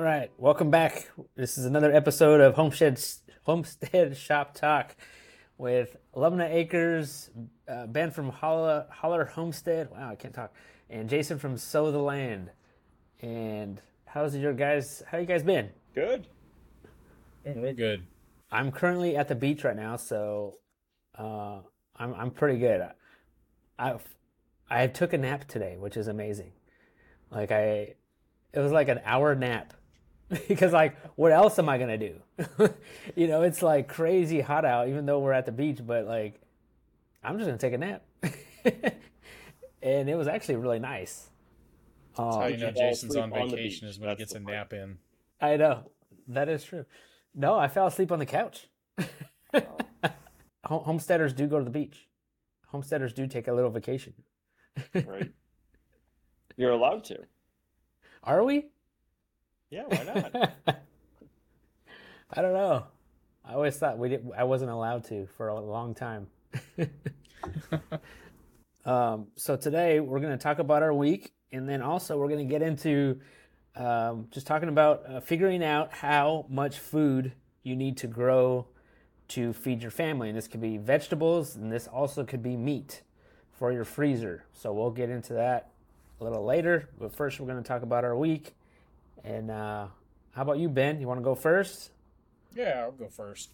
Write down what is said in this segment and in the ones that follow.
All right, welcome back. This is another episode of Homestead Homestead Shop Talk with Lumnah Acres, uh, Ben from Hollar, Hollar Homestead. Wow, I can't talk. And Jason from Sow the Land. And how's your guys? How you guys been? Good. Yeah, we're good. I'm currently at the beach right now, so uh, I'm I'm pretty good. I I took a nap today, which is amazing. Like I, it was like an hour nap because like what else am I gonna do? you know, it's like crazy hot out, even though we're at the beach. But like, I'm just gonna take a nap, and it was actually really nice. That's how Um, you know Jason's on on vacation beach. is when he gets a nap in. I know that is true. No, I fell asleep on the couch. Hom- Homesteaders do go to the beach. Homesteaders do take a little vacation. Right. You're allowed to. Are we? Yeah, why not? I don't know. I always thought we did. I wasn't allowed to for a long time. um, so today we're going to talk about our week, and then also we're going to get into um, just talking about uh, figuring out how much food you need to grow to feed your family. And this could be vegetables, and this also could be meat for your freezer. So we'll get into that a little later. But first, we're going to talk about our week. And uh, how about you, Ben? You want to go first? Yeah, I'll go first.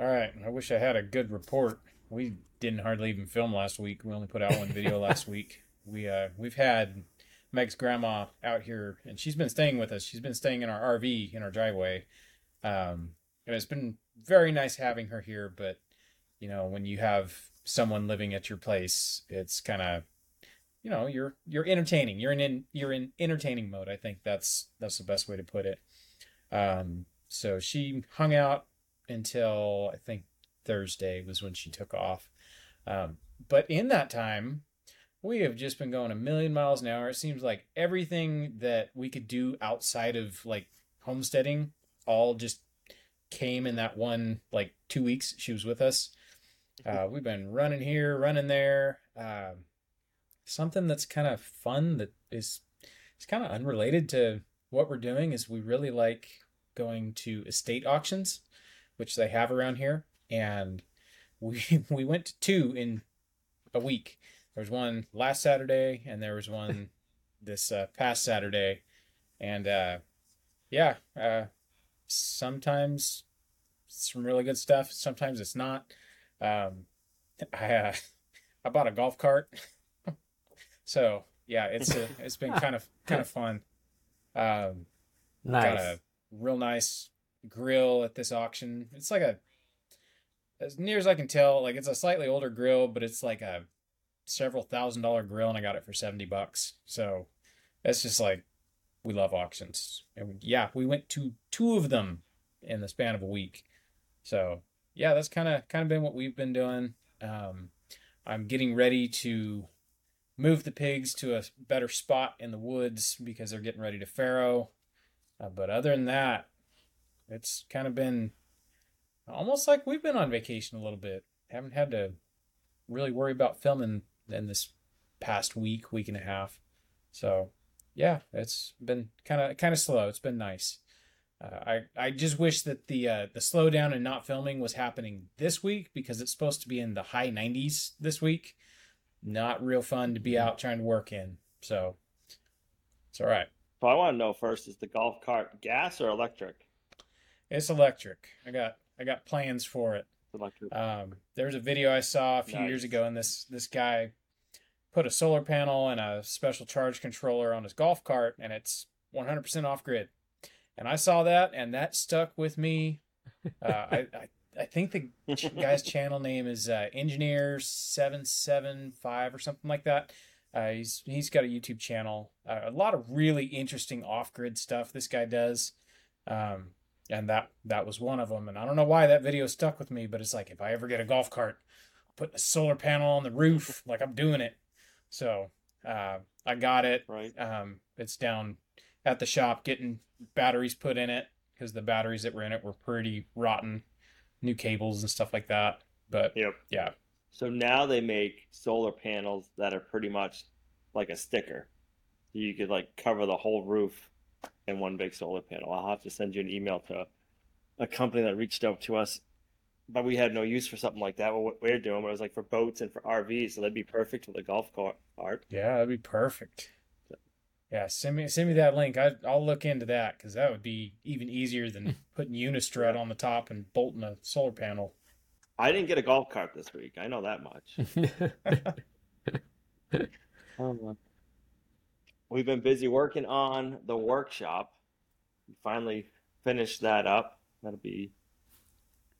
All right. I wish I had a good report. We didn't hardly even film last week. We only put out one video last week. We uh we've had Meg's grandma out here, and she's been staying with us. She's been staying in our RV in our driveway, um, and it's been very nice having her here. But you know, when you have someone living at your place, it's kind of you know you're you're entertaining. You're in, you're in entertaining mode. I think that's that's the best way to put it. Um, so she hung out until I think Thursday was when she took off. Um, but in that time, we have just been going a million miles an hour. It seems like everything that we could do outside of like homesteading all just came in that one like two weeks she was with us. Uh, we've been running here, running there. Um, something that's kind of fun that is it's kind of unrelated to what we're doing is we really like going to estate auctions, which they have around here, and we we went to two in a week. There was one last Saturday, and there was one this uh, past Saturday, and uh, yeah, uh, sometimes some really good stuff. Sometimes it's not. Um, I uh, I bought a golf cart, so yeah, it's uh, it's been kind of kind of fun. Um, Nice. got a real nice grill at this auction. It's like a, as near as I can tell, like it's a slightly older grill, but it's like a several thousand dollar grill, and I got it for seventy bucks. So it's just like we love auctions, and yeah, we went to two of them in the span of a week. So yeah, that's kind of kind of been what we've been doing. Um, I'm getting ready to move the pigs to a better spot in the woods because they're getting ready to farrow. Uh, but other than that, it's kind of been almost like we've been on vacation a little bit. Haven't had to really worry about filming in this past week, week and a half. So, yeah, it's been kind of kind of slow. It's been nice. Uh, I I just wish that the uh, the slowdown and not filming was happening this week because it's supposed to be in the high 90s this week. Not real fun to be out trying to work in. So, it's all right. What I want to know first is the golf cart gas or electric? It's electric. I got I got plans for it. Electric. Um, there's a video I saw a few years ago, and this this guy put a solar panel and a special charge controller on his golf cart, and it's 100% off grid. And I saw that, and that stuck with me. Uh, I, I I think the guy's channel name is uh, Engineer Seven Seven Five or something like that. Uh, he's he's got a YouTube channel. Uh, a lot of really interesting off grid stuff this guy does. Um, and that that was one of them. And I don't know why that video stuck with me, but it's like if I ever get a golf cart, put a solar panel on the roof, like I'm doing it. So uh, I got it. right. Um, it's down at the shop getting batteries put in it because the batteries that were in it were pretty rotten, new cables and stuff like that. But Yep. yeah, So now they make solar panels that are pretty much like a sticker. You could like cover the whole roof in one big solar panel. I'll have to send you an email to a company that reached out to us, but we had no use for something like that. What we're doing it was like for boats and for RVs, so that'd be perfect for the golf cart. Yeah, that'd be perfect. Yeah, send me send me that link. I, I'll look into that because that would be even easier than putting Unistrut on the top and bolting a solar panel. I didn't get a golf cart this week. I know that much. um, we've been busy working on the workshop. We finally finished that up. That'll be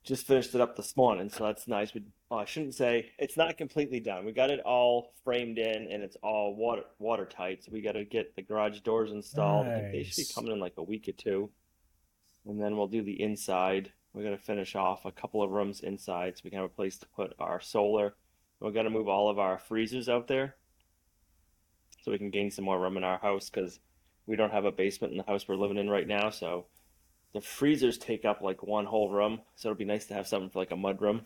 just finished it up this morning, so that's nice. We oh, I shouldn't say it's not completely done. We got it all framed in and it's all water watertight. So we got to get the garage doors installed. I think they should be coming in like a week or two, and then we'll do the inside. We're gonna finish off a couple of rooms inside so we can have a place to put our solar. We're gonna move all of our freezers out there so we can gain some more room in our house because we don't have a basement in the house we're living in right now. So the freezers take up like one whole room, so it'll be nice to have something for like a mud room.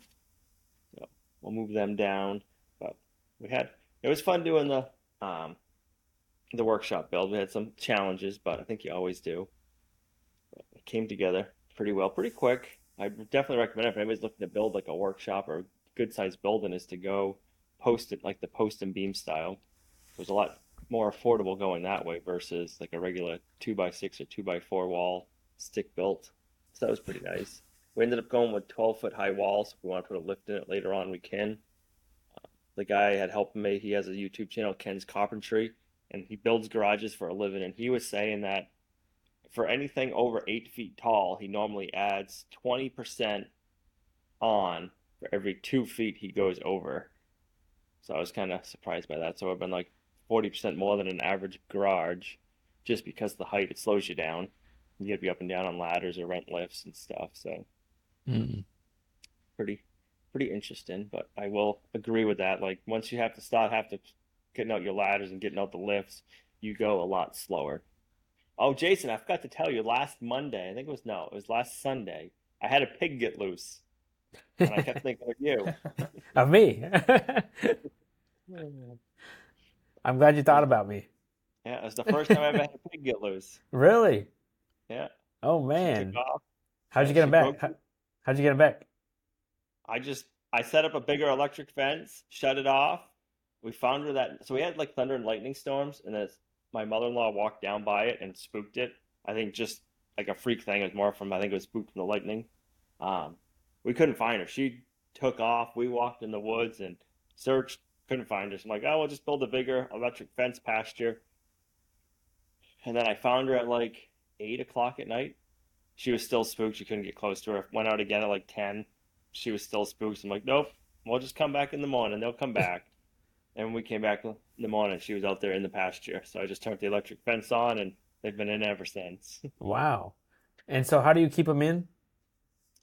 We'll move them down. But we had it was fun doing the um the workshop build. We had some challenges, but I think you always do. But it came together pretty well, pretty quick. I definitely recommend it if anybody's looking to build like a workshop or a good sized building is to go post it like the post and beam style. It was a lot more affordable going that way versus like a regular two by six or two by four wall stick built. So that was pretty nice. We ended up going with 12 foot high walls. If we want to put a lift in it later on, we can. Uh, the guy had helped me. He has a YouTube channel, Ken's Carpentry, and he builds garages for a living. And he was saying that for anything over eight feet tall, he normally adds 20% on for every two feet he goes over. So I was kind of surprised by that. So I've been like 40% more than an average garage just because the height, it slows you down. You got to be up and down on ladders or rent lifts and stuff. So Mm. pretty, pretty interesting. But I will agree with that. Like once you have to start, have to getting out your ladders and getting out the lifts, you go a lot slower. Oh, Jason, I forgot to tell you. Last Monday, I think it was no, it was last Sunday. I had a pig get loose, and I kept thinking of you. Of me. I'm glad you thought about me. Yeah, it was the first time I ever had a pig get loose. Really? Yeah, Oh man. How'd you get him back? broke how'd you get him back? I just I set up a bigger electric fence, shut it off. We found her that so we had like thunder and lightning storms, and then my mother-in-law walked down by it and spooked it. I think just like a freak thing. It was more from I think it was spooked from the lightning. Um, we couldn't find her. She took off. We walked in the woods and searched, couldn't find her. So I'm like, oh, we'll just build a bigger electric fence pasture. And then I found her at like eight o'clock at night. She was still spooked. She couldn't get close to her. Went out again at like ten she was still spooked. I'm like, nope, we'll just come back in the morning. They'll come back. and when we came back in the morning, she was out there in the pasture. So I just turned the electric fence on, and they've been in ever since. Wow. And so how do you keep them in?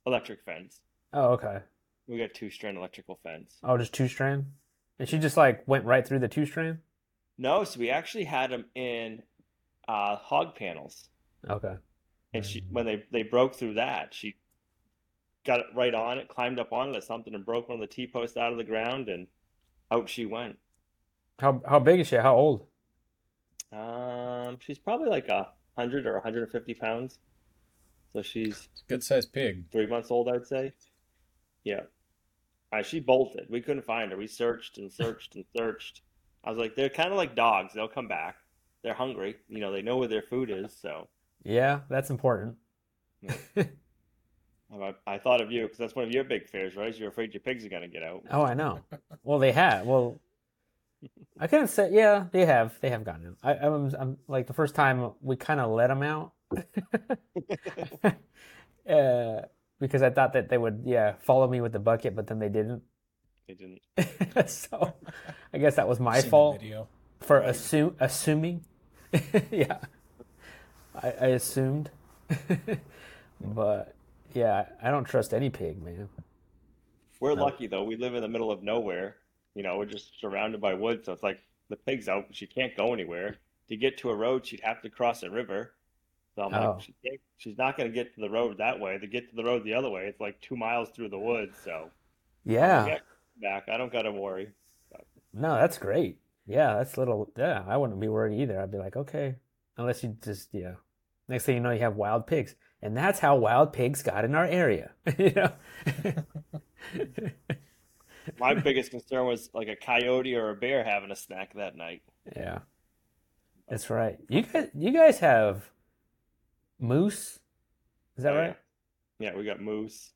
electric fence. Oh, okay. We got two strand electrical fence. Oh, just two strand? And she just like went right through the two strand? No, so we actually had them in uh, hog panels, Okay. And she when they they broke through that, she got it right on it, climbed up on it or something, and broke one of the T posts out of the ground, and out she went. How how big is she? How old? Um, she's probably like a hundred or 150 pounds. So she's Good sized pig. three months old, I'd say. Yeah. Uh, she bolted. We couldn't find her. We searched and searched and searched. I was like, they're kind of like dogs. They'll come back. They're hungry. You know, they know where their food is. So Yeah, that's important. I, I thought of you because that's one of your big fears, right? You're afraid your pigs are going to get out. Oh, I know. Well, they have. Well, I couldn't say. Yeah, they have. They have gotten out. I, I'm, I'm like the first time we kind of let them out, uh, because I thought that they would, yeah, follow me with the bucket, but then they didn't. They didn't. so, I guess that was my Seen fault Video. for assume assuming. yeah, I, I assumed, but yeah, I don't trust any pig, man. We're No. lucky though. We live in the middle of nowhere. You know, we're just surrounded by woods. So it's like the pig's out. She can't go anywhere. To get to a road, she'd have to cross a river. So I'm Oh. like, she can't, she's not going to get to the road that way. To get to the road the other way, it's like two miles through the woods. So Yeah. yeah, back. I don't got to worry. No, that's great. Yeah, that's little. Yeah, I wouldn't be worried either. I'd be like, okay, unless you just, yeah, Next thing you know, you have wild pigs, and that's how wild pigs got in our area. you know. My biggest concern was like a coyote or a bear having a snack that night. Yeah, that's right. You guys, you guys have moose. Is that Oh, right? Yeah. yeah, we got moose,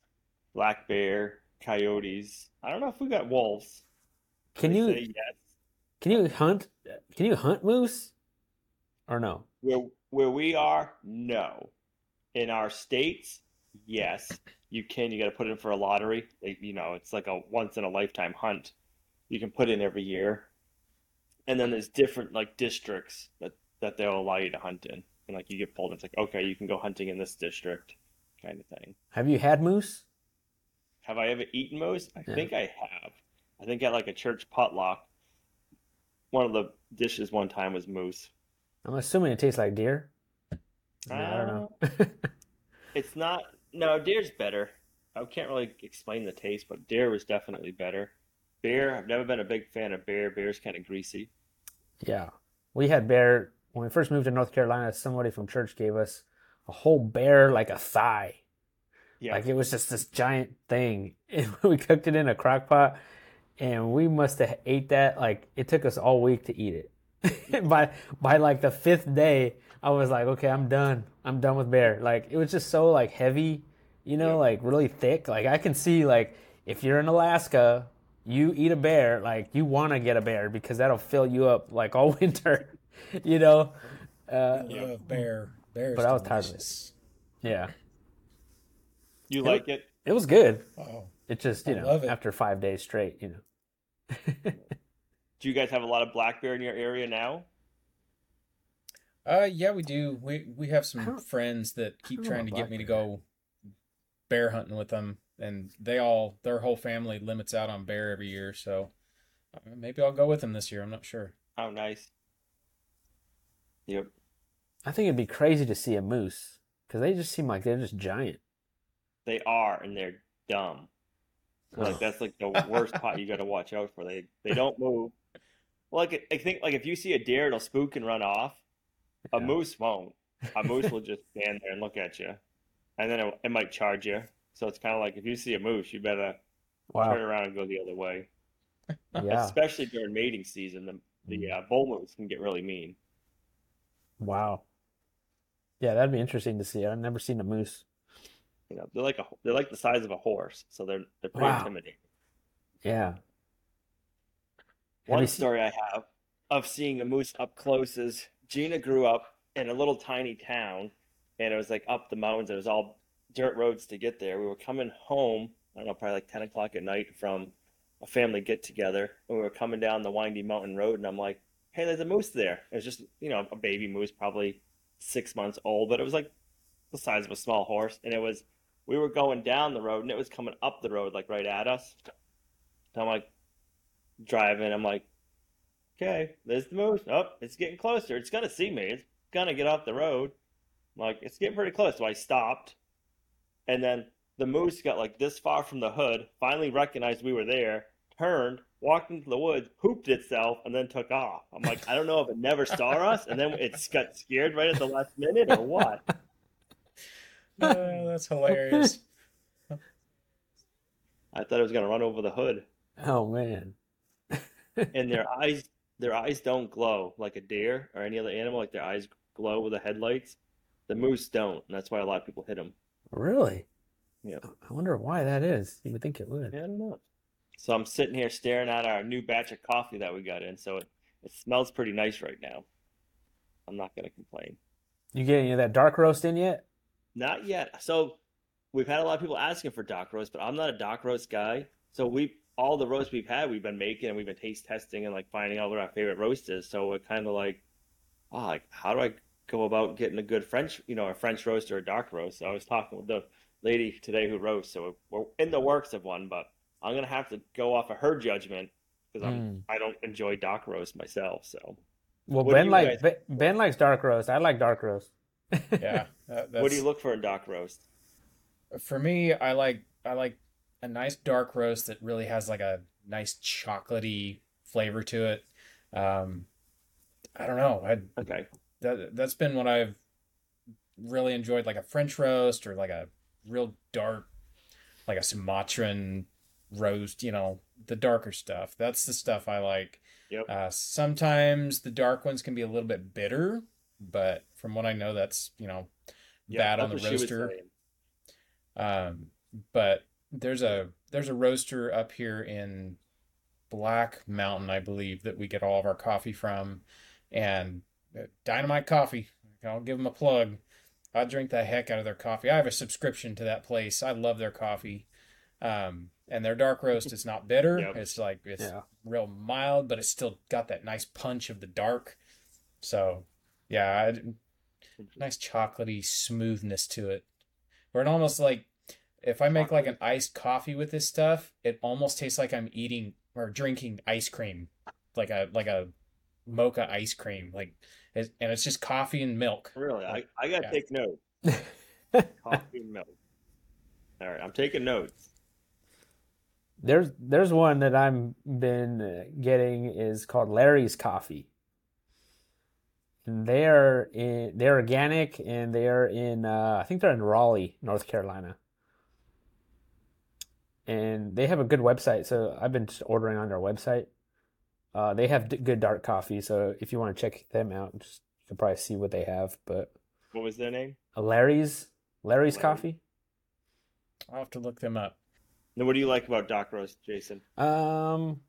black bear, coyotes. I don't know if we got wolves. Can They you say yes. can you hunt? Can you hunt moose? Or no? Where where we are, no. In our states, yes, you can. You got to put in for a lottery. Like, you know, it's like a once in a lifetime hunt. You can put in every year. And then there's different like districts that that they'll allow you to hunt in. And like you get pulled, it's like, okay, you can go hunting in this district, kind of thing. Have you had moose? Have I ever eaten moose? I Yeah. think I have. I think at like a church potluck, one of the dishes one time was moose. I'm assuming it tastes like deer. I, mean, I don't know. Uh, it's not. No, deer's better. I can't really explain the taste, but deer was definitely better. Bear, I've never been a big fan of bear. Bear's kind of greasy. yeah, we had bear when we first moved to North Carolina. Somebody from church gave us a whole bear, like a thigh. Yeah. Like it was just this giant thing. And we cooked it in a crock pot and we must have ate that like it took us all week to eat it. by by like the fifth day, I was like, okay, I'm done. I'm done with bear. Like it was just so like heavy, you know, Yeah. like really thick. Like I can see like if you're in Alaska, you eat a bear, like you want to get a bear because that'll fill you up like all winter, you know. Uh, Love bear. Bears. But I was tired of it. yeah, You like it? it was good. Oh, It just you I know after five days straight, you know. Do you guys have a lot of black bear in your area now? uh, yeah, we do. We we have some friends that keep trying to get me to go bear hunting with them, and they all their whole family limits out on bear every year. So uh, maybe I'll go with them this year. I'm not sure. Oh, nice. Yep. I think it'd be crazy to see a moose because they just seem like they're just giant. They are, and they're dumb. Like Ugh. that's like the worst part you got to watch out for. They they don't move. Well, like I think like if you see a deer, it'll spook and run off. A Yeah. moose won't. A moose will just stand there and look at you, and then it, it might charge you. So it's kind of like if you see a moose, you better turn around and go the other way. Yeah. Especially during mating season, the the uh, bull moose can get really mean. Wow. Yeah, that'd be interesting to see. I've never seen a moose. You know, they're like a they're like the size of a horse, so they're they're pretty Wow. intimidating. Yeah. One seen- story I have of seeing a moose up close is Gina grew up in a little tiny town, and it was like up the mountains. It was all dirt roads to get there. We were coming home, I don't know, probably like 10 o'clock at night from a family get together, and we were coming down the windy mountain road, and I'm like, hey, there's a moose there. It was just, you know, a baby moose, probably six months old, but it was like the size of a small horse, and it was, we were going down the road, and it was coming up the road, like right at us. And I'm like, driving, I'm like, Okay, there's the moose. Oh, it's getting closer. It's gonna see me. It's gonna get off the road. I'm like, it's getting pretty close. So I stopped. And then the moose got like this far from the hood, finally recognized we were there, turned, walked into the woods, hooped itself, and then took off. I'm like, I don't know if it never saw us and then it got scared right at the last minute or what. Uh, that's hilarious. I thought it was gonna run over the hood. Oh man. And their eyes their eyes don't glow like a deer or any other animal, like their eyes glow with the headlights. The moose don't, and that's why a lot of people hit them. Really? Yeah. I wonder why that is. You would think it would. Yeah, I don't know. So I'm sitting here staring at our new batch of coffee that we got in. So it, it smells pretty nice right now. I'm not gonna complain. You get any of that dark roast in yet? Not yet. So we've had a lot of people asking for dock roast, but I'm not a dock roast guy. So we all the roasts we've had, we've been making and we've been taste testing and like finding out what our favorite roast is. So we're kind of like, oh, like how do I go about getting a good French, you know, a French roast or a dark roast? So I was talking with the lady today who roasts, so we're in the works of one, but I'm gonna have to go off of her judgment because I'm Mm. I don't enjoy dark roast myself. So Well, What Ben like guys- Ben, Ben likes dark roast. I like dark roast. Yeah. that- what do you look for in dark roast? For me, I like I like a nice dark roast that really has like a nice chocolatey flavor to it. Um, I don't know. I Okay. that that's been what I've really enjoyed like a French roast or like a real dark, like a Sumatran roast, you know, the darker stuff. That's the stuff I like. Yep. Uh, sometimes the dark ones can be a little bit bitter, but from what I know, that's, you know, Yeah, bad on the what she was roaster. Um, but there's a there's a roaster up here in Black Mountain, I believe, that we get all of our coffee from, and uh, Dynamite Coffee. I'll give them a plug. I drink the heck out of their coffee. I have a subscription to that place. I love their coffee. Um, and their dark roast is not bitter. Yep. It's like it's Yeah. real mild, but it's still got that nice punch of the dark. So, yeah, I, nice chocolatey smoothness to it. Where it almost like if I make like an iced coffee with this stuff, it almost tastes like I'm eating or drinking ice cream, like a like a mocha ice cream, like and it's just coffee and milk. Really, I, I gotta Yeah. take notes. Coffee and milk. All right, I'm taking notes. There's there's one that I'm been uh, getting is called Larry's Coffee. And they're in they're organic and they're in uh, I think they're in Raleigh, North Carolina. And they have a good website, so I've been just ordering on their website. Uh, they have d- good dark coffee, so if you want to check them out, just you can probably see what they have. But What was their name? Larry's Larry's Larry. Coffee. I'll have to look them up. Now, what do you like about Doc Roast, Jason? Um,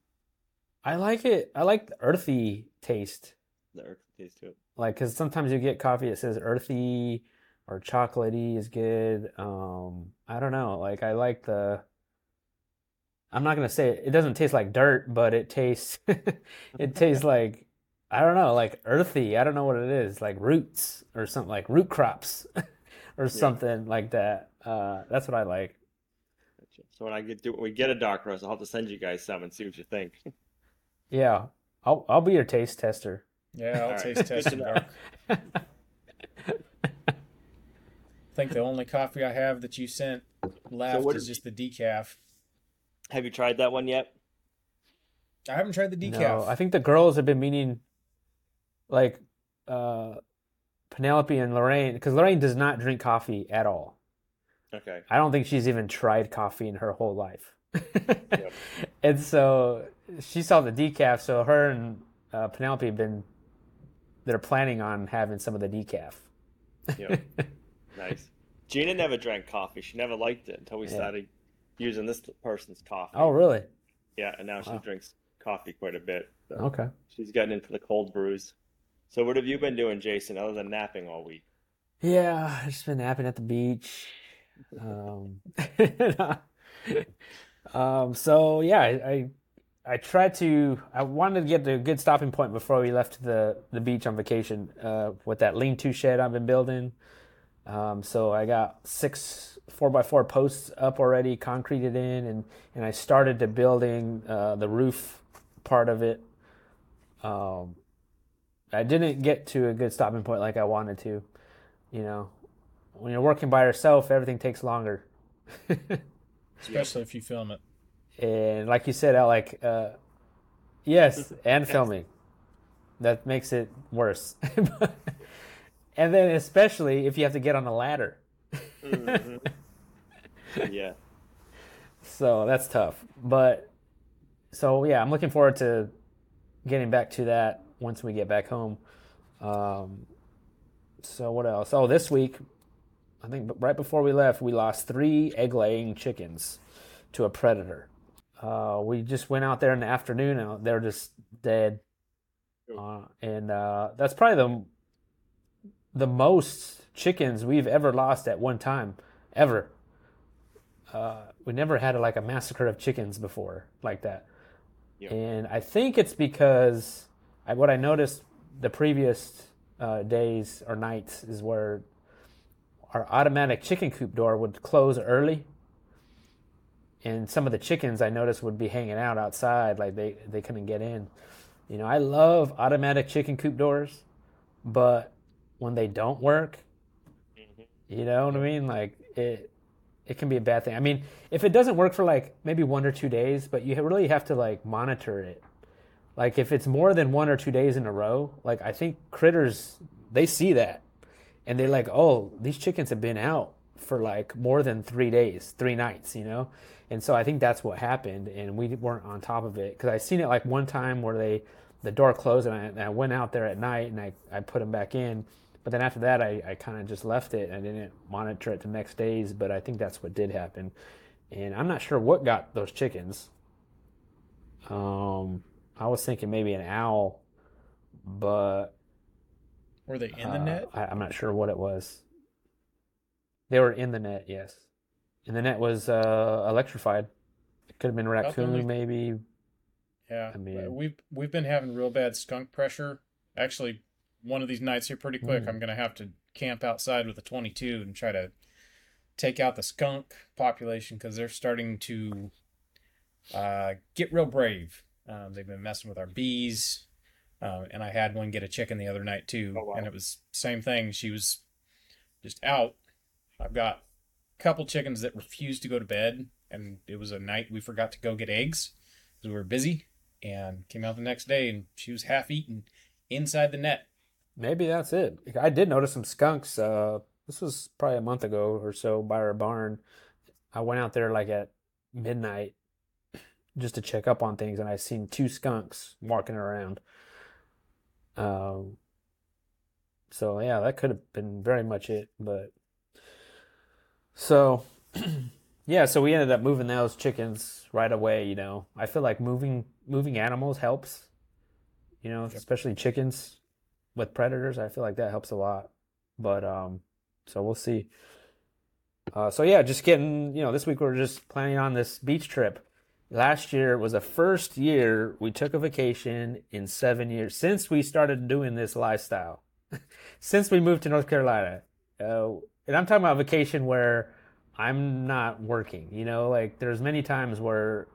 I like it. I like the earthy taste. The earthy taste to it. Like, because sometimes you get coffee that says earthy or chocolatey is good. Um, I don't know. Like, I like the. I'm not gonna say it, it doesn't taste like dirt, but it tastes. it tastes like I don't know, like earthy. I don't know what it is, like roots or something, like root crops, or something like that. Uh, that's what I like. So when I get do, when we get a Doc Roast, I'll have to send you guys some and see what you think. Yeah, I'll I'll be your taste tester. Yeah, I'll All right, taste good test it. Dark. I think the only coffee I have that you sent left what is is- just the decaf. Have you tried that one yet? I haven't tried the decaf. No, I think the girls have been meaning, like, uh, Penelope and Lorraine, because Lorraine does not drink coffee at all. Okay. I don't think she's even tried coffee in her whole life. And so she saw the decaf, so her and uh, Penelope have been, they're planning on having some of the decaf. Yep. nice. Gina never drank coffee. She never liked it until we Yeah. started using this person's coffee. Oh, really? Yeah, and now she drinks coffee quite a bit. So Okay. She's gotten into the cold brews. So what have you been doing, Jason, other than napping all week? Yeah, I've just been napping at the beach. Um, um, so yeah, I, I I tried to. I wanted to get to a good stopping point before we left the the beach on vacation. Uh, with that lean-to shed I've been building. Um, so I got six four by four posts up already, concreted in, and and I started to building uh, the roof part of it. Um, I didn't get to a good stopping point like I wanted to. You know, when you're working by yourself, everything takes longer. especially if you film it. and like you said, I like uh, yes, and filming. That makes it worse. and then especially if you have to get on a ladder. Mhm. yeah. So that's tough. But so yeah, I'm looking forward to getting back to that once we get back home. Um, so what else? Oh, this week, I think right before we left, we lost three egg-laying chickens to a predator. Uh, we just went out there in the afternoon and they're just dead. Uh, and uh, that's probably the the most chickens we've ever lost at one time, ever uh, we never had like a massacre of chickens before like that. Yep. And I think it's because I, what I noticed the previous uh, days or nights is where our automatic chicken coop door would close early. And some of the chickens I noticed would be hanging out outside, like they, they couldn't get in. You know, I love automatic chicken coop doors, but when they don't work. You know what I mean? Like it, it can be a bad thing. I mean, if it doesn't work for like maybe one or two days, but you really have to like monitor it. Like if it's more than one or two days in a row, like I think critters they see that, and they're like, "Oh, these chickens have been out for like more than three days, three nights," you know. And so I think that's what happened, and we weren't on top of it because I seen it like one time where they the door closed and I, and I went out there at night and I, I put them back in. But then after that, I, I kind of just left it. I didn't monitor it the next days, but I think that's what did happen. And I'm not sure what got those chickens. Um, I was thinking maybe an owl, but Were they in the uh, net? I, I'm not sure what it was. They were in the net, yes. And the net was uh, electrified. It could have been raccoon, only- maybe. Yeah, I mean- we've we've been having real bad skunk pressure. Actually, one of these nights here, pretty quick, Mm. I'm gonna have to camp outside with a 22 and try to take out the skunk population because they're starting to uh, get real brave. Um, they've been messing with our bees, um, and I had one get a chicken the other night too, Oh, wow. and it was same thing. She was just out. I've got a couple chickens that refused to go to bed, and it was a night we forgot to go get eggs because we were busy and came out the next day and she was half eaten inside the net. Maybe that's it. I did notice some skunks. Uh, this was probably a month ago or so by our barn. I went out there like at midnight just to check up on things, and I seen two skunks walking around. Um, so yeah, that could have been very much it, but so yeah, so we ended up moving those chickens right away, you know. I feel like moving moving animals helps, you know, especially chickens with predators. I feel like that helps a lot. But um so we'll see. Uh so yeah, just getting, you know, this week we're just planning on this beach trip. Last year was the first year we took a vacation in 7 years since we started doing this lifestyle. since we moved to North Carolina. Uh and I'm talking about vacation where I'm not working, you know, like there's many times where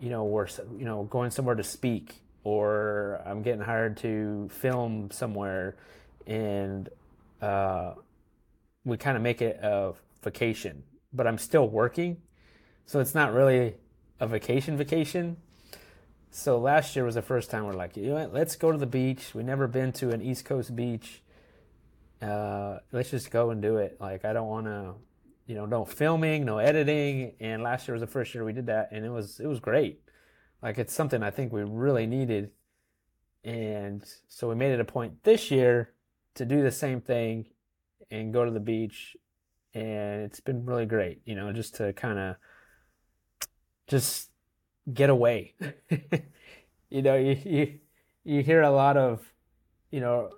you know, we're you know going somewhere to speak, or I'm getting hired to film somewhere, and uh, we kind of make it a vacation, but I'm still working, so it's not really a vacation vacation. So last year was the first time we're like, you know what, let's go to the beach. We've never been to an East Coast beach. Uh, let's just go and do it. Like I don't want to you know, no filming, no editing. And last year was the first year we did that, and it was it was great. Like it's something I think we really needed, and so we made it a point this year to do the same thing and go to the beach, and it's been really great. You know, just to kind of just get away. you know, you, you you hear a lot of, you know,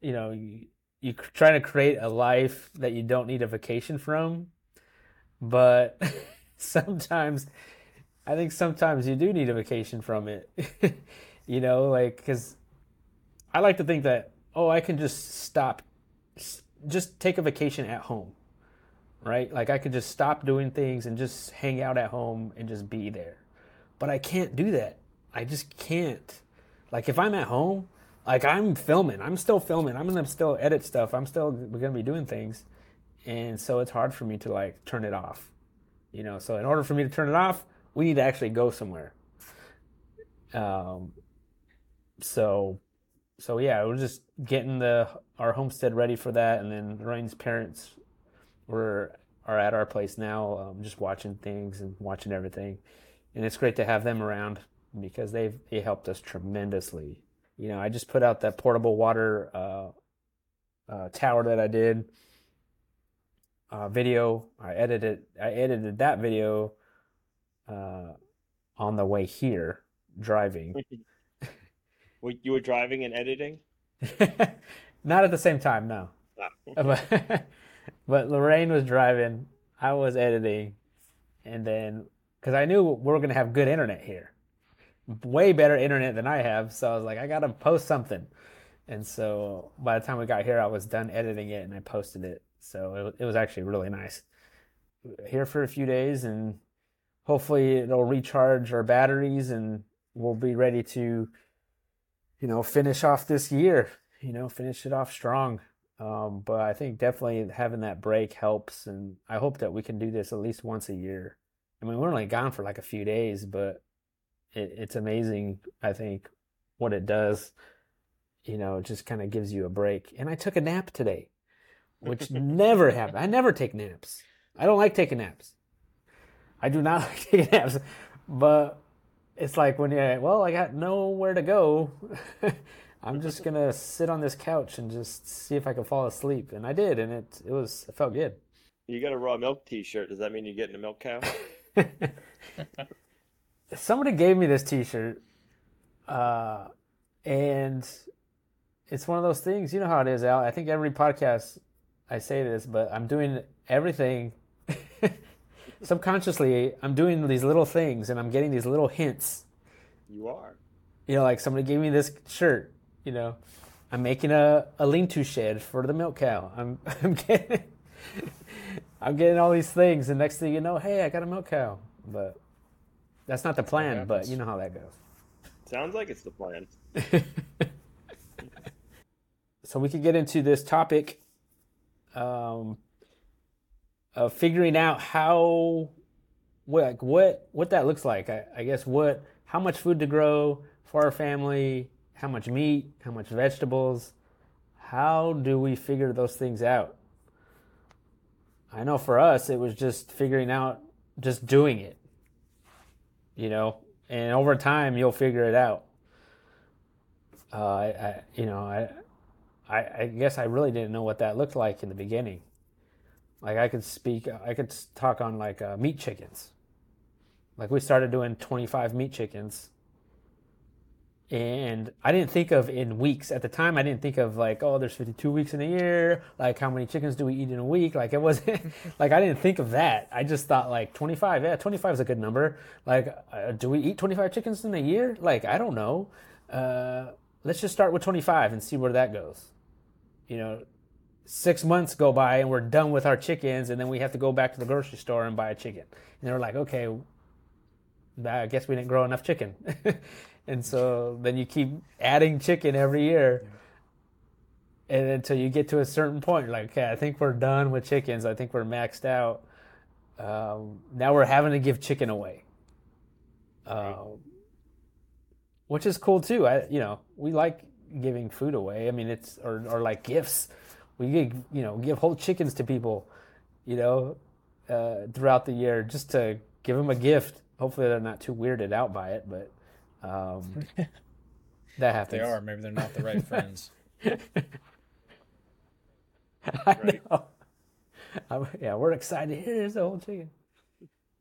you know, you, you try to create a life that you don't need a vacation from, but sometimes I think sometimes you do need a vacation from it. you know, like because I like to think that oh, I can just stop, just take a vacation at home, right? Like I could just stop doing things and just hang out at home and just be there. But I can't do that. I just can't. Like if I'm at home, like I'm filming, I'm still filming. I'm gonna still edit stuff. I'm still gonna be doing things, and so it's hard for me to like turn it off. You know, so in order for me to turn it off, we need to actually go somewhere. Um. So, so yeah, we're just getting the our homestead ready for that, and then Ryan's parents were are at our place now, um, just watching things and watching everything, and it's great to have them around because they've they helped us tremendously. You know, I just put out that portable water uh, uh, tower that I did uh, video. I edited I edited that video uh, on the way here driving. You were driving and editing? Not at the same time, no. Ah. But, but Lorraine was driving, I was editing, and then because I knew we were gonna have good internet here, way better internet than I have. So I was like, I gotta post something. And so by the time we got here, I was done editing it and I posted it. So it, it was actually really nice. Here for a few days, and hopefully it'll recharge our batteries, and we'll be ready to, you know, finish off this year. You know, finish it off strong. Um, but I think definitely having that break helps, and I hope that we can do this at least once a year. I mean, we're only gone for like a few days, but it, it's amazing. I think what it does, you know, it just kind of gives you a break. And I took a nap today. which never happen. I never take naps. I don't like taking naps. I do not like taking naps, but it's like when you're well, I got nowhere to go. I'm just gonna sit on this couch and just see if I can fall asleep, and I did, and it it was it felt good. You got a raw milk T-shirt. Does that mean you're getting a milk cow? Somebody gave me this T-shirt, uh, and it's one of those things. You know how it is, Al. I think every podcast I say this, but I'm doing everything subconsciously. I'm doing these little things, and I'm getting these little hints. You are. You know, like somebody gave me this shirt. You know, I'm making a, a lean-to shed for the milk cow. I'm I'm getting I'm getting all these things, and next thing you know, hey, I got a milk cow. But that's not the plan. But you know how that goes. Sounds like it's the plan. so we could get into this topic um, figuring out how what like what what that looks like. I, I guess what how much food to grow for our family, how much meat, how much vegetables. How do we figure those things out? I know for us it was just figuring out just doing it. You know, and over time you'll figure it out. Uh, I, I, you know, I, I, I guess I really didn't know what that looked like in the beginning. Like I could speak, I could talk on like uh, meat chickens. Like we started doing 25 meat chickens. And I didn't think of in weeks at the time. I didn't think of like, oh, there's 52 weeks in a year. Like, how many chickens do we eat in a week? Like, it wasn't like I didn't think of that. I just thought like 25. Yeah, 25 is a good number. Like, uh, do we eat 25 chickens in a year? Like, I don't know. Uh, let's just start with 25 and see where that goes. You know, six months go by and we're done with our chickens, and then we have to go back to the grocery store and buy a chicken. And they're like, okay, I guess we didn't grow enough chicken. and so then you keep adding chicken every year. And until you get to a certain point, like, okay, I think we're done with chickens. I think we're maxed out. Um, now we're having to give chicken away. Um, which is cool too. I, you know, we like giving food away. I mean, it's, or, or like gifts we could, you know, give whole chickens to people, you know, uh, throughout the year just to give them a gift. Hopefully, they're not too weirded out by it, but um, that happens. They are. Maybe they're not the right friends. I know. I'm, yeah, we're excited. Here's the whole chicken.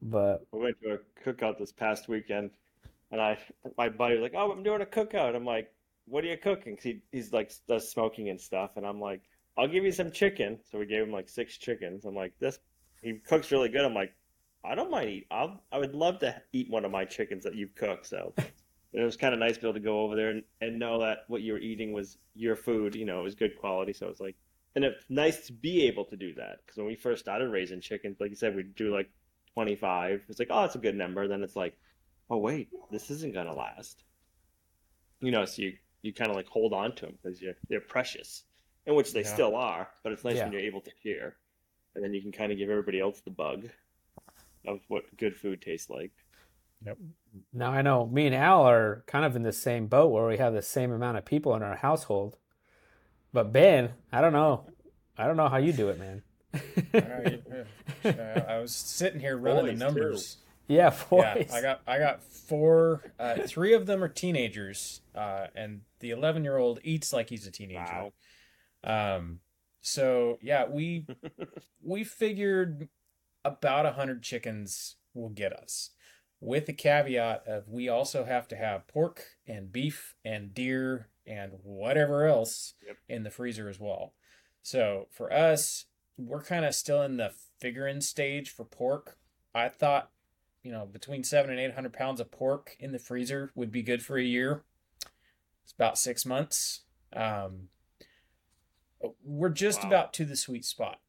But we went to a cookout this past weekend, and I, my buddy was like, "Oh, I'm doing a cookout." I'm like, "What are you cooking?" Cause he, he's like does smoking and stuff, and I'm like, I'll give you some chicken. So we gave him like six chickens. I'm like, this, he cooks really good. I'm like, I don't mind eat. I'll, I would love to eat one of my chickens that you've cooked. So it was kind of nice to be able to go over there and, and know that what you were eating was your food. You know, it was good quality. So it's like, and it's nice to be able to do that. Because when we first started raising chickens, like you said, we'd do like 25. It's like, oh, that's a good number. Then it's like, oh, wait, this isn't going to last. You know, so you, you kind of like hold on to them because you're, they're precious in which they yeah. still are, but it's nice yeah. when you're able to share, and then you can kind of give everybody else the bug of what good food tastes like. Yep. Now I know me and Al are kind of in the same boat where we have the same amount of people in our household, but Ben, I don't know, I don't know how you do it, man. uh, I was sitting here running Boys the numbers. Too. Yeah, Yeah, I got I got four. Uh, three of them are teenagers, uh, and the eleven year old eats like he's a teenager. Wow. Um, so yeah, we we figured about a hundred chickens will get us, with the caveat of we also have to have pork and beef and deer and whatever else yep. in the freezer as well. So for us, we're kind of still in the figuring stage for pork. I thought, you know, between seven and eight hundred pounds of pork in the freezer would be good for a year. It's about six months. Um, we're just wow. about to the sweet spot.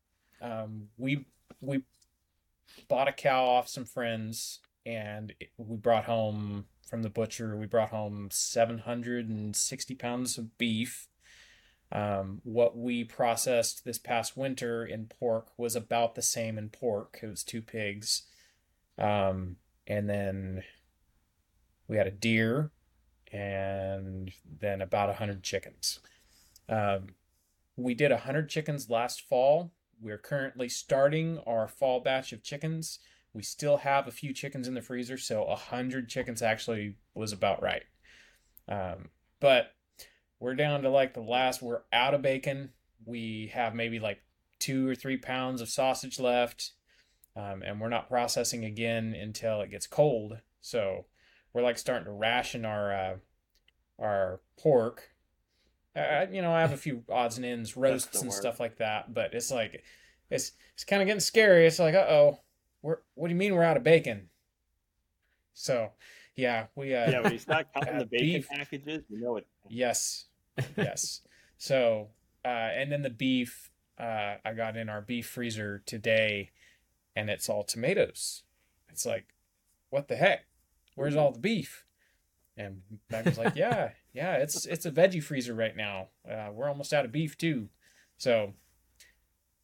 Um, we we bought a cow off some friends, and we brought home from the butcher. We brought home seven hundred and sixty pounds of beef. Um, what we processed this past winter in pork was about the same in pork. It was two pigs, um, and then we had a deer, and then about a hundred chickens. Um, we did 100 chickens last fall. We're currently starting our fall batch of chickens. We still have a few chickens in the freezer, so 100 chickens actually was about right. Um, but we're down to like the last, we're out of bacon. We have maybe like two or three pounds of sausage left, um, and we're not processing again until it gets cold. So we're like starting to ration our uh, our pork. Uh, you know, I have a few odds and ends, roasts and work. stuff like that, but it's like it's it's kind of getting scary. It's like, uh oh, we're what do you mean we're out of bacon? So, yeah, we uh, Yeah, when you start counting Uh, the bacon beef. packages, you know it. Yes. Yes. so, uh, and then the beef, uh, I got in our beef freezer today and it's all tomatoes. It's like, what the heck? Where's all the beef? And Meg was like, yeah, yeah, it's, it's a veggie freezer right now. Uh, we're almost out of beef too. So,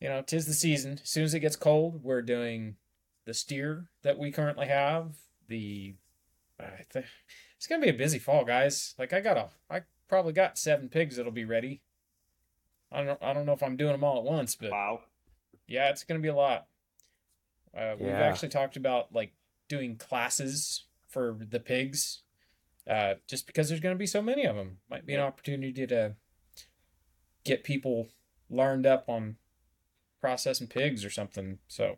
you know, tis the season. As soon as it gets cold, we're doing the steer that we currently have. The, I think, it's gonna be a busy fall, guys. Like I got a, I probably got seven pigs that'll be ready. I don't, I don't know if I'm doing them all at once, but Wow. yeah, it's gonna be a lot. Uh, We've actually talked about like doing classes for the pigs, uh, just because there's gonna be so many of them. Might be an opportunity to get people learned up on processing pigs or something. So,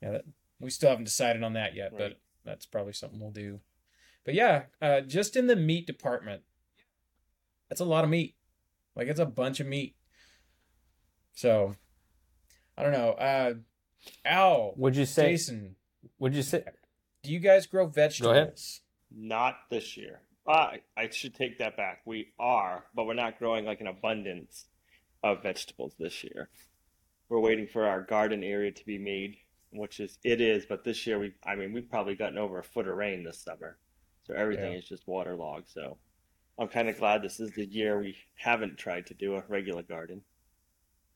yeah, that, we still haven't decided on that yet, but that's probably something we'll do. But yeah, uh, just in the meat department, that's a lot of meat. Like it's a bunch of meat. So, I don't know. Uh, Al, Would you say? Jason, Would you say? do you guys grow vegetables? Not this year. Uh, I should take that back. We are, but we're not growing like an abundance of vegetables this year. We're waiting for our garden area to be made, which is it is, but this year we I mean we've probably gotten over a foot of rain this summer. So everything Yeah. is just waterlogged. So I'm kind of glad this is the year we haven't tried to do a regular garden.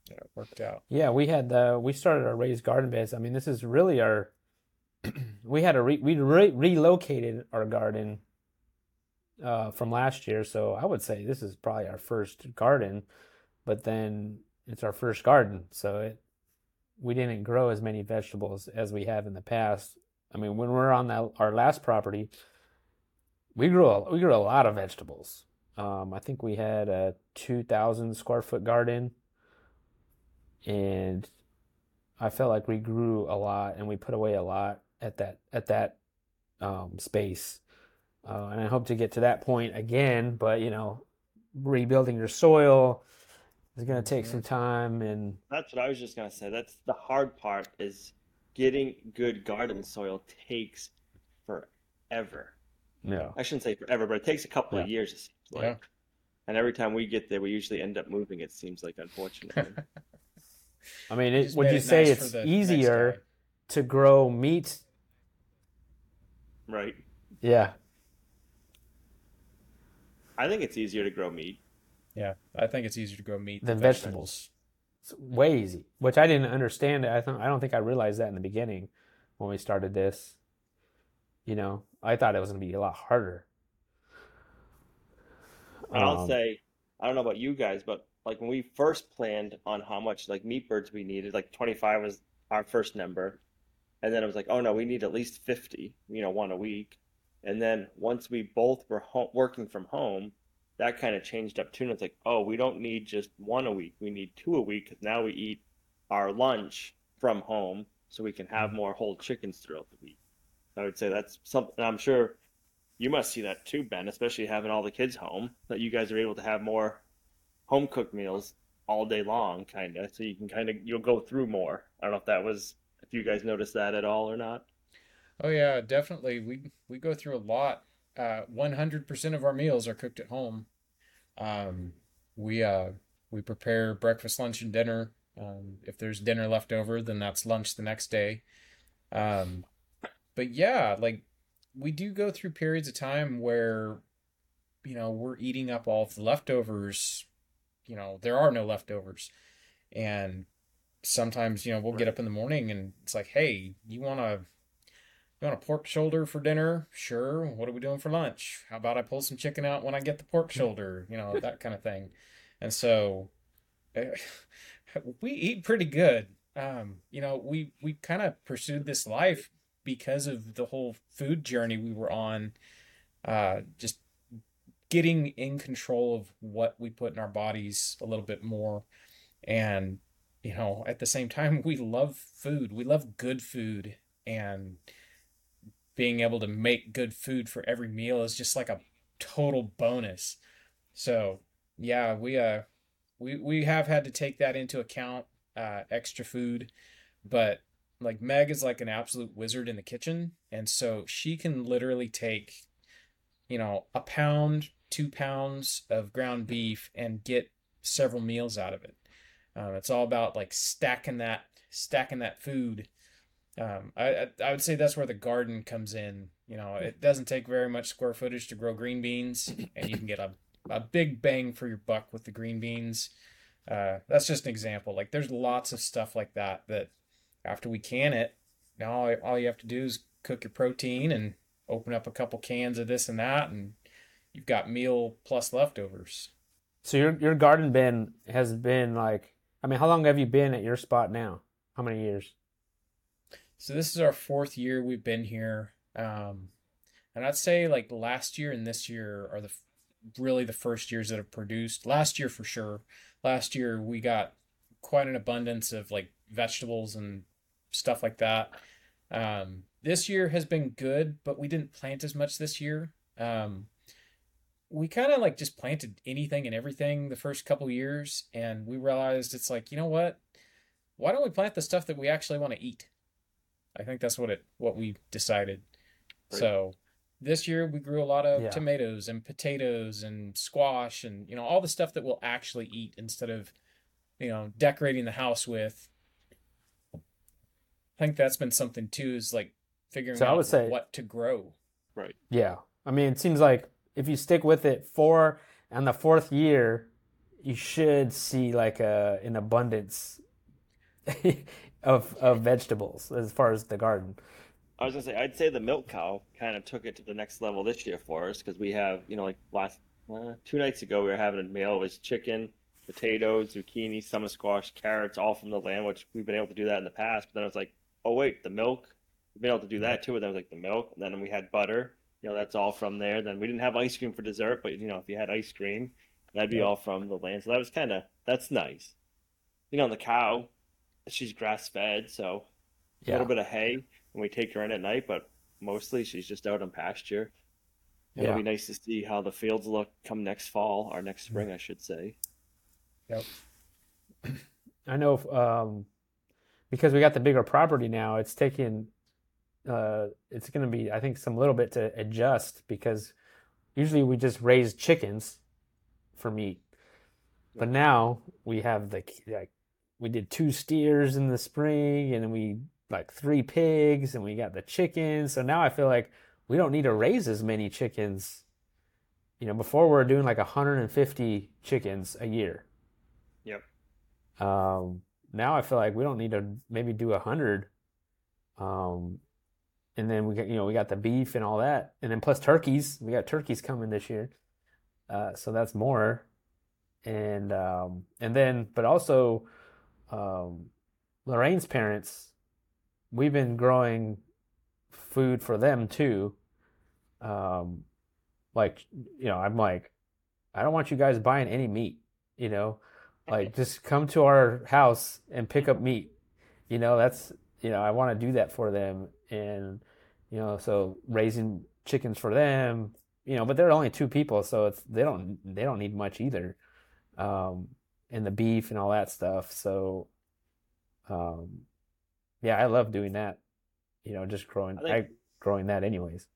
Yeah, it worked out. Yeah, we had uh, we started our raised garden beds. I mean, this is really our. we had a re- we re- relocated our garden uh, from last year, so I would say this is probably our first garden. But then it's our first garden, so it we didn't grow as many vegetables as we have in the past. I mean, when we are on that our last property, we grew a, we grew a lot of vegetables. Um, I think we had a two thousand square foot garden and I felt like we grew a lot and we put away a lot at that at that um, space. Uh, and I hope to get to that point again, but you know, rebuilding your soil is going to take some time and That's what I was just gonna say. That's the hard part is getting good garden soil takes forever. no. I shouldn't say forever, but it takes a couple of years, it seems like. Yeah. And every time we get there, we usually end up moving, it seems like, unfortunately. I mean, it, would you it say nice it's for the next easier to grow meat? Right? Yeah, I think it's easier to grow meat. Yeah, I think it's easier to grow meat Than than vegetables. it's way easy, which I didn't understand. I don't, I don't think I realized that in the beginning when we started this. You know, I thought it was going to be a lot harder. And I'll Um, say, I don't know about you guys, but like when we first planned on how much like meat birds we needed, like 25 was our first number. And then it was like, oh no, we need at least 50, you know, one a week. And then once we both were home, working from home, that kind of changed up too. And it's like, oh, we don't need just one a week. We need two a week because now we eat our lunch from home so we can have mm-hmm. more whole chickens throughout the week. I would say that's something I'm sure you must see that too, Ben, especially having all the kids home, that you guys are able to have more home cooked meals all day long, kind of. So you can kind of, you'll go through more. I don't know if that was, if you guys notice that at all or not. Oh yeah, definitely. We we go through a lot. Uh, 100% of our meals are cooked at home. Um, we uh we prepare breakfast, lunch, and dinner. Um, if there's dinner left over, then that's lunch the next day. Um, but yeah, like we do go through periods of time where you know we're eating up all the leftovers. You know, there are no leftovers, and sometimes you know we'll get up in the morning and it's like, hey, you want to you want a pork shoulder for dinner? Sure. What are we doing for lunch? How about I pull some chicken out when I get the pork shoulder? You know, that kind of thing. And so we eat pretty good. Um, you know, we we kind of pursued this life because of the whole food journey we were on. Uh, just getting in control of what we put in our bodies a little bit more, and you know, at the same time, we love food. We love good food, and being able to make good food for every meal is just like a total bonus. So yeah, we uh we we have had to take that into account, uh, extra food, but like Meg is like an absolute wizard in the kitchen, and so she can literally take, you know, a pound, two pounds of ground beef and get several meals out of it. Um, it's all about like stacking that stacking that food. Um, I I would say that's where the garden comes in. You know, it doesn't take very much square footage to grow green beans, and you can get a a big bang for your buck with the green beans. Uh, that's just an example. Like there's lots of stuff like that that after we can it, now all, all you have to do is cook your protein and open up a couple cans of this and that, and you've got meal plus leftovers. So your your garden Ben has been like, I mean, how long have you been at your spot now? How many years? So this is our fourth year we've been here. Um, and I'd say like last year and this year are the really the first years that have produced. Last year for sure. Last year we got quite an abundance of like vegetables and stuff like that. Um, this year has been good, but we didn't plant as much this year. Um, we kind of like just planted anything and everything the first couple years, and we realized it's like you know what? Why don't we plant the stuff that we actually want to eat? I think that's what it what we decided. Right. So this year we grew a lot of yeah. tomatoes and potatoes and squash and you know all the stuff that we'll actually eat instead of you know decorating the house with i think that's been something too is like figuring so out I would say, what to grow right yeah i mean it seems like if you stick with it for and the fourth year you should see like a an abundance of of vegetables as far as the garden I was gonna say, I'd say the milk cow kind of took it to the next level this year for us because we have, you know, like last uh, two nights ago we were having a meal. It was chicken, potatoes, zucchini, summer squash, carrots, all from the land, which we've been able to do that in the past. But then I was like, oh wait, the milk, we've been able to do that too. And then it was like the milk, and then we had butter. You know, that's all from there. Then we didn't have ice cream for dessert, but you know, if you had ice cream, that'd be all from the land. So that was kind of that's nice. You know, the cow, she's grass fed, so yeah. a little bit of hay when we take her in at night, but mostly she's just out on pasture. Yeah. It'll be nice to see how the fields look come next fall or next spring, I should say. Yep. I know um, because we got the bigger property now. It's taking uh, it's going to be I think some little bit to adjust because usually we just raise chickens for meat, but now we have the like we did two steers in the spring and then we like three pigs and we got the chickens. So now I feel like we don't need to raise as many chickens. You know, before we are doing like 150 chickens a year. Yep. Um, now I feel like we don't need to maybe do a hundred. Um, and then we got you know we got the beef and all that, and then plus turkeys. We got turkeys coming this year, uh, so that's more. And um, and then but also, um, Lorraine's parents we've been growing food for them too. Um, like you know, I'm like, I don't want you guys buying any meat. You know, like just come to our house and pick up meat. You know, that's you know, I want to do that for them, and you know, so raising chickens for them. You know, but they're only two people, so it's they don't they don't need much either. Um, and the beef and all that stuff. So, um, yeah, I love doing that. You know, just growing, I, I growing that anyways.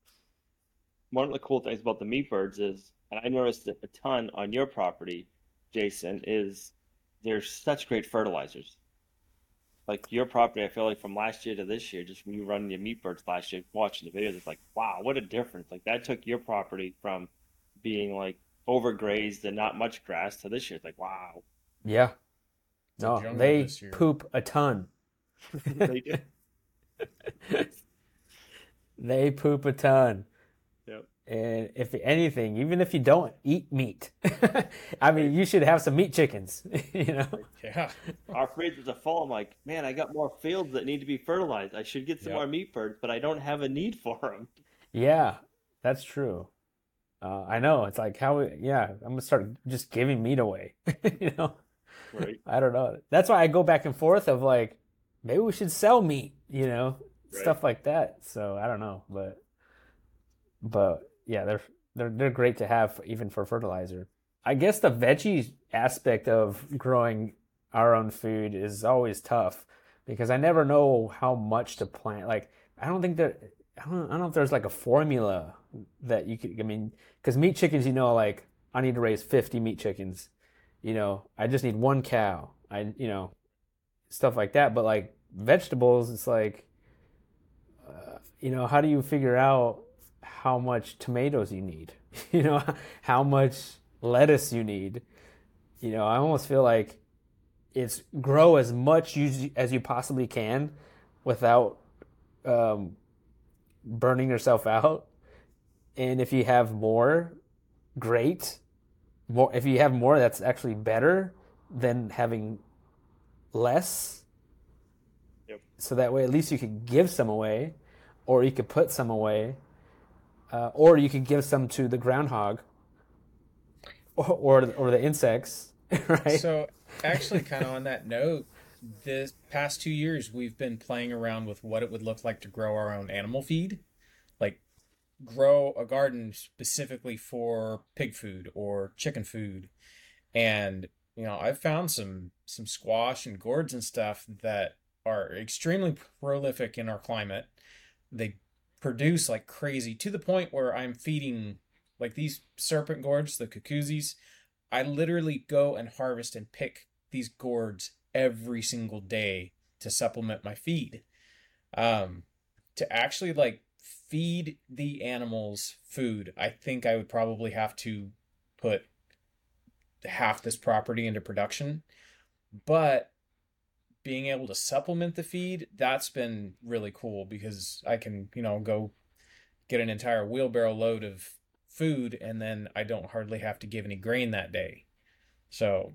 One of the cool things about the meat birds is, and I noticed it a ton on your property, Jason, is they're such great fertilizers. Like your property, I feel like from last year to this year, just when you run your meat birds last year, watching the videos, it's like, wow, what a difference! Like that took your property from being like overgrazed and not much grass to this year. It's like, wow. Yeah. No, they poop a ton they do. they poop a ton. Yep. And if anything, even if you don't eat meat, I mean, you should have some meat chickens, you know? Yeah. Our freezers are full. I'm like, man, I got more fields that need to be fertilized. I should get some Yep. more meat birds, but I don't have a need for them. Yeah, that's true. Uh, I know. It's like how, yeah, I'm gonna start just giving meat away, you know? Right. I don't know. That's why I go back and forth of like, maybe we should sell meat, you know, Right. stuff like that. So I don't know, but, but yeah, they're they're they're great to have even for fertilizer. I guess the veggie aspect of growing our own food is always tough because I never know how much to plant. Like I don't think that I don't, I don't know if there's like a formula that you could. I mean, because meat chickens, you know, like I need to raise 50 meat chickens. You know, I just need one cow. I you know, stuff like that. But like vegetables, it's like, uh, you know, how do you figure out how much tomatoes you need? You know, how much lettuce you need? You know, I almost feel like it's grow as much you, as you possibly can without um, burning yourself out. And if you have more, great. More if you have more, that's actually better than having less. Yep. So that way, at least you could give some away, or you could put some away, uh, or you could give some to the groundhog, or or, or the insects, right? So, actually, kind of on that note, this past two years we've been playing around with what it would look like to grow our own animal feed, like grow a garden specifically for pig food or chicken food, and you know I've found some some squash and gourds and stuff that are extremely prolific in our climate. They produce like crazy to the point where I'm feeding like these serpent gourds, the cucuzzis. I literally go and harvest and pick these gourds every single day to supplement my feed. Um, to actually like feed the animals food, I think I would probably have to put half this property into production. But being able to supplement the feed, that's been really cool because I can, you know, go get an entire wheelbarrow load of food and then I don't hardly have to give any grain that day. So,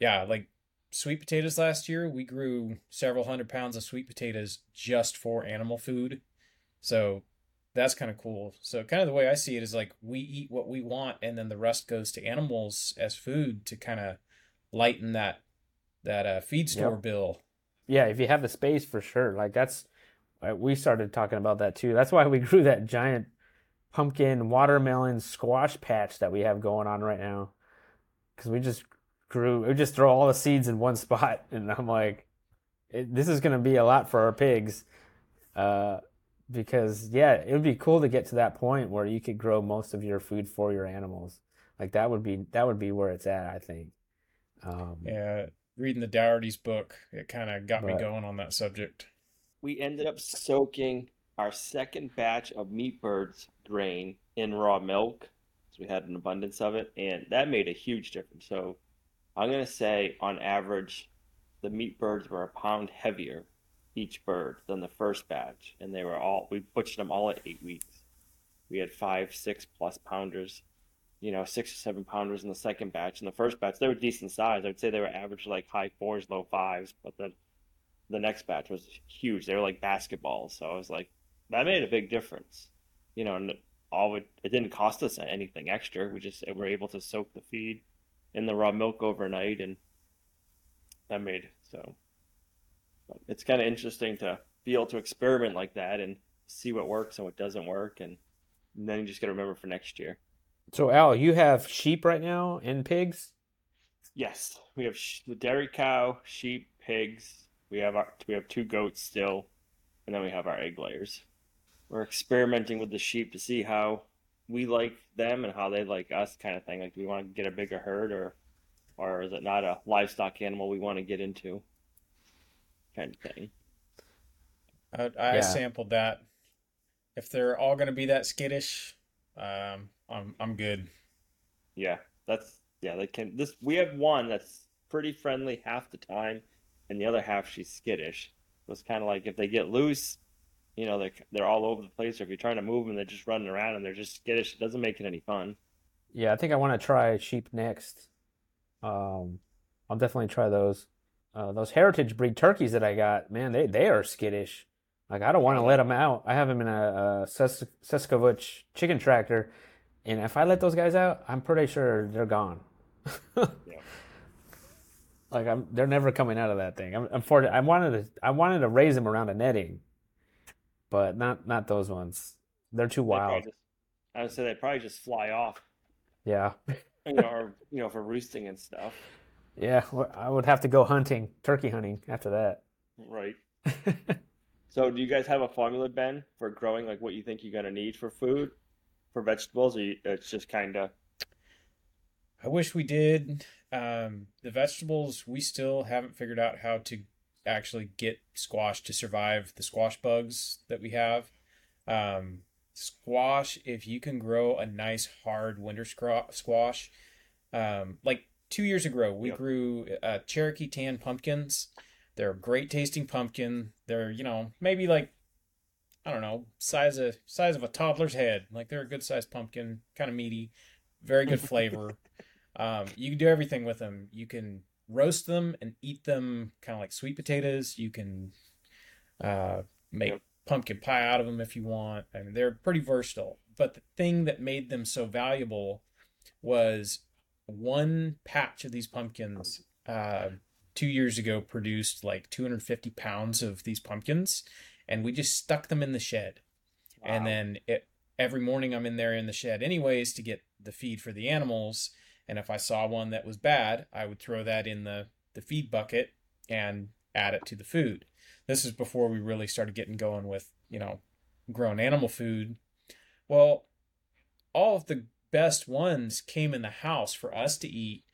yeah, like sweet potatoes last year, we grew several hundred pounds of sweet potatoes just for animal food. So, that's kind of cool. So, kind of the way I see it is like we eat what we want and then the rest goes to animals as food to kind of lighten that that uh, feed store Yep. bill. Yeah, if you have the space for sure. Like that's uh, we started talking about that too. That's why we grew that giant pumpkin, watermelon, squash patch that we have going on right now. Cuz we just grew we just throw all the seeds in one spot and I'm like it, this is going to be a lot for our pigs. Uh because yeah, it would be cool to get to that point where you could grow most of your food for your animals. Like that would be that would be where it's at, I think. Um Yeah, reading the Dougherty's book, it kind of got me going on that subject. We ended up soaking our second batch of meat birds grain in raw milk. So we had an abundance of it, and that made a huge difference. So I'm gonna say on average, the meat birds were a pound heavier each bird than the first batch, and they were all we butchered them all at eight weeks. We had five, six plus pounders, you know, six or seven pounders in the second batch. In the first batch, they were decent size. I'd say they were average like high fours, low fives, but the the next batch was huge. They were like basketballs. So I was like, that made a big difference, you know. And all it, it didn't cost us anything extra. We just were able to soak the feed in the raw milk overnight, and that made so. But it's kind of interesting to be able to experiment like that and see what works and what doesn't work, and, and then you just got to remember for next year. So Al, you have sheep right now and pigs? Yes, we have sh- the dairy cow, sheep, pigs. We have our we have two goats still, and then we have our egg layers. We're experimenting with the sheep to see how we like them and how they like us, kind of thing. Like, do we want to get a bigger herd, or or is it not a livestock animal we want to get into? Kind of thing. I, I Yeah. sampled that. If they're all going to be that skittish, um, I'm I'm good. Yeah, that's yeah. They can. This we have one that's pretty friendly half the time, and the other half she's skittish. So it's kind of like if they get loose, you know, they're they're all over the place. Or if you're trying to move them, they're just running around and they're just skittish. It doesn't make it any fun. Yeah, I think I want to try sheep next. Um, I'll definitely try those. Uh, those heritage breed turkeys that I got, man, they they are skittish. Like I don't want to let them out. I have them in a, a Ses- Seskovich chicken tractor, and if I let those guys out, I'm pretty sure they're gone. Yeah. Like I'm, they're never coming out of that thing. I'm, I'm for, I wanted to, I wanted to raise them around a netting, but not, not those ones. They're too wild. just, I would say they probably just fly off, Yeah, you know, or you know, for roosting and stuff. yeah. I would have to go hunting, turkey hunting after that. Right. So, do you guys have a formula, Ben, for growing like what you think you're gonna need for food, for vegetables, or you, it's just kind of I wish we did. Um, the vegetables, we still haven't figured out how to actually get squash to survive the squash bugs that we have. Um, squash, if you can grow a nice hard winter squash, um, like two years ago, we Yep. grew uh, Cherokee tan pumpkins. They're great tasting pumpkin. They're you know maybe like I don't know size of size of a toddler's head. Like they're a good sized pumpkin, kind of meaty, very good flavor. Um, you can do everything with them. You can roast them and eat them kind of like sweet potatoes. You can uh, make Yep. pumpkin pie out of them if you want. I mean, they're pretty versatile. But the thing that made them so valuable was one patch of these pumpkins uh, two years ago produced like 250 pounds of these pumpkins, and we just stuck them in the shed. And then it, every morning I'm in there in the shed anyways to get the feed for the animals. And if I saw one that was bad, I would throw that in the, the feed bucket and add it to the food. This is before we really started getting going with, you know, growing animal food. Well, all of the best ones came in the house for us to eat.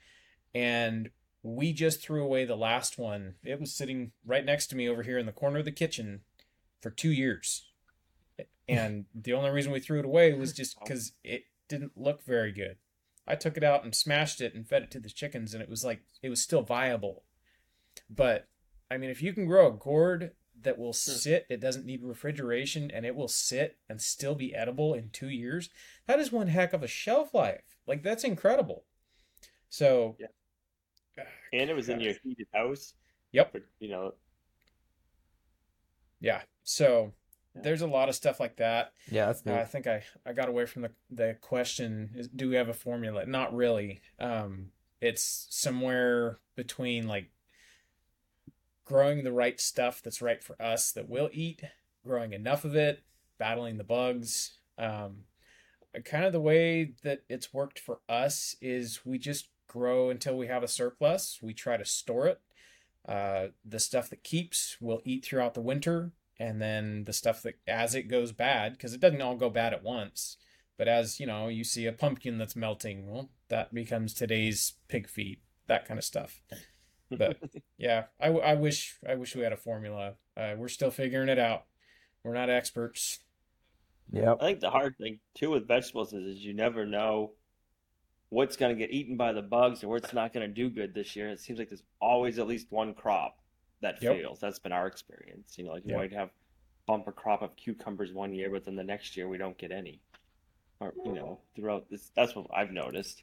And we just threw away the last one. It was sitting right next to me over here in the corner of the kitchen for two years. And the only reason we threw it away was just oh. because it didn't look very good. I took it out and smashed it and fed it to the chickens, and it was like it was still viable. But I mean, if you can grow a gourd that will sit, it doesn't need refrigeration, and it will sit and still be edible in two years, that is one heck of a shelf life. Like that's incredible. So, Yeah. Ah, and it was in your heated house, Yep. you know, Yeah. So Yeah. there's a lot of stuff like that. Yeah, that's Uh. I think I, I got away from the, the question is do we have a formula? Not really. Um, it's somewhere between like growing the right stuff that's right for us that we'll eat, growing enough of it, battling the bugs. Um, kind of the way that it's worked for us is we just grow until we have a surplus. We try to store it. Uh, the stuff that keeps we'll eat throughout the winter, and then the stuff that as it goes bad, because it doesn't all go bad at once. But as you know, you see a pumpkin that's melting, well, that becomes today's pig feed, that kind of stuff. But yeah, I, I wish I wish we had a formula. Uh, we're still figuring it out. We're not experts. yeah I think the hard thing too with vegetables is, is you never know what's going to get eaten by the bugs or what's not going to do good this year. It seems like there's always at least one crop that Yep. fails. That's been our experience. You know, like you Yep. might have bumper crop of cucumbers one year, but then the next year we don't get any. Or you know, throughout this, that's what I've noticed.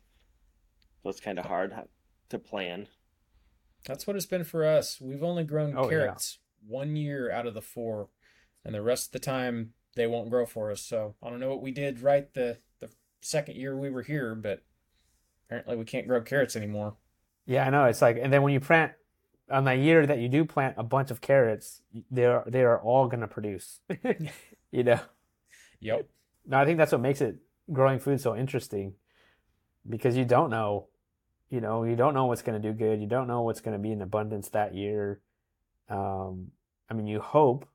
So it's kind of hard to plan. That's what it's been for us. We've only grown Oh, yeah. carrots one year out of the four, and the rest of the time they won't grow for us. So I don't know what we did right the the second year we were here, but apparently we can't grow carrots anymore. Yeah, I know. It's like, and then when you plant on the year that you do plant a bunch of carrots, they are they are all gonna produce. you know. Yep. No, I think that's what makes it growing food so interesting, because you don't know, you know, you don't know what's gonna do good. You don't know what's gonna be in abundance that year. Um, I mean, you hope,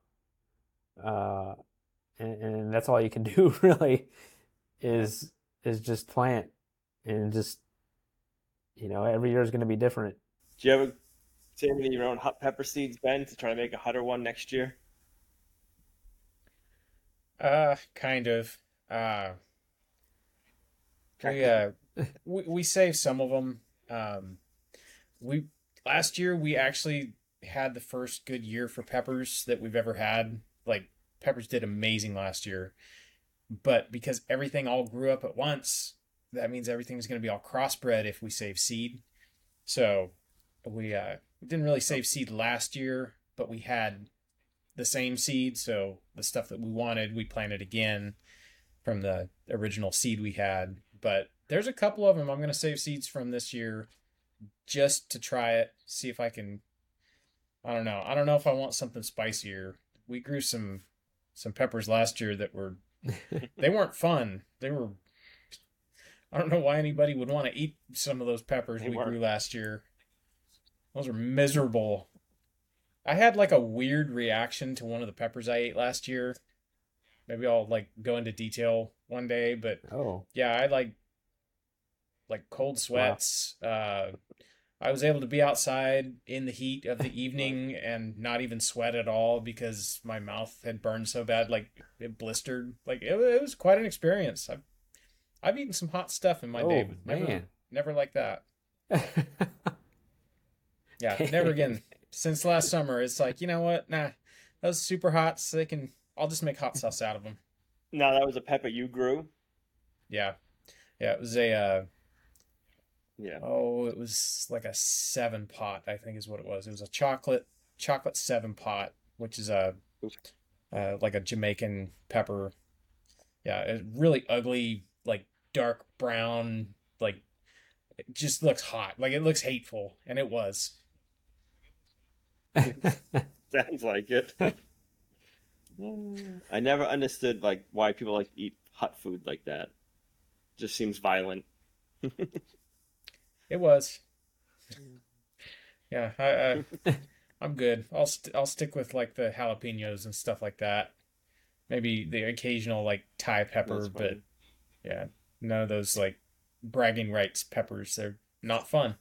uh, and, and that's all you can do really, is is just plant and just, you know, every year is gonna be different. Do you have save any of your own hot pepper seeds, Ben, to try to make a hotter one next year? Uh, kind of. Uh, we uh, we we saved some of them. Um, we last year we actually had the first good year for peppers that we've ever had. Like peppers did amazing last year, but because everything all grew up at once, that means everything's going to be all crossbred if we save seed. So we uh, didn't really save seed last year, but we had the same seed. So the stuff that we wanted, we planted again from the original seed we had. But there's a couple of them I'm going to save seeds from this year just to try it, see if I can. I don't know. I don't know if I want something spicier. We grew some some peppers last year that were they weren't fun. They were I don't know why anybody would want to eat some of those peppers They we weren't. grew last year. Those are miserable. I had like a weird reaction to one of the peppers I ate last year. Maybe I'll like go into detail one day, but Oh, yeah, I like like cold sweats. Uh, I was able to be outside in the heat of the evening and not even sweat at all because my mouth had burned so bad, like it blistered. Like it, it was quite an experience. I've I've eaten some hot stuff in my day, Oh, but never man. never like that. Yeah, never again. Since last summer, it's like you know what? Nah, those super hot. So they can. I'll just make hot sauce out of them. Now that was a pepper you grew. Yeah, yeah. It was a. Uh, Yeah. Oh, it was like a seven pot, I think is what it was. It was a chocolate chocolate seven pot, which is a uh, like a Jamaican pepper. Yeah, it's really ugly, like dark brown, like it just looks hot. Like it looks hateful, and it was. Sounds like it. I never understood like why people like to eat hot food like that. Just seems violent. It was. Yeah, I, I I'm good. I'll st- I'll stick with like the jalapenos and stuff like that. Maybe the occasional like Thai pepper, but yeah, none of those like bragging rights peppers. They're not fun.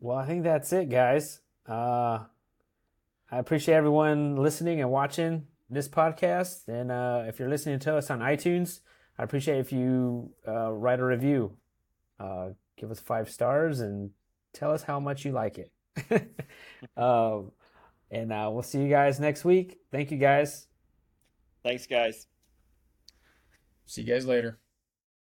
Well, I think that's it, guys. Uh, I appreciate everyone listening and watching this podcast. And uh, if you're listening to us on iTunes, I appreciate if you uh, write a review. Uh, give us five stars and tell us how much you like it. um, and uh, we'll see you guys next week. Thank you, guys. Thanks, guys. See you guys later.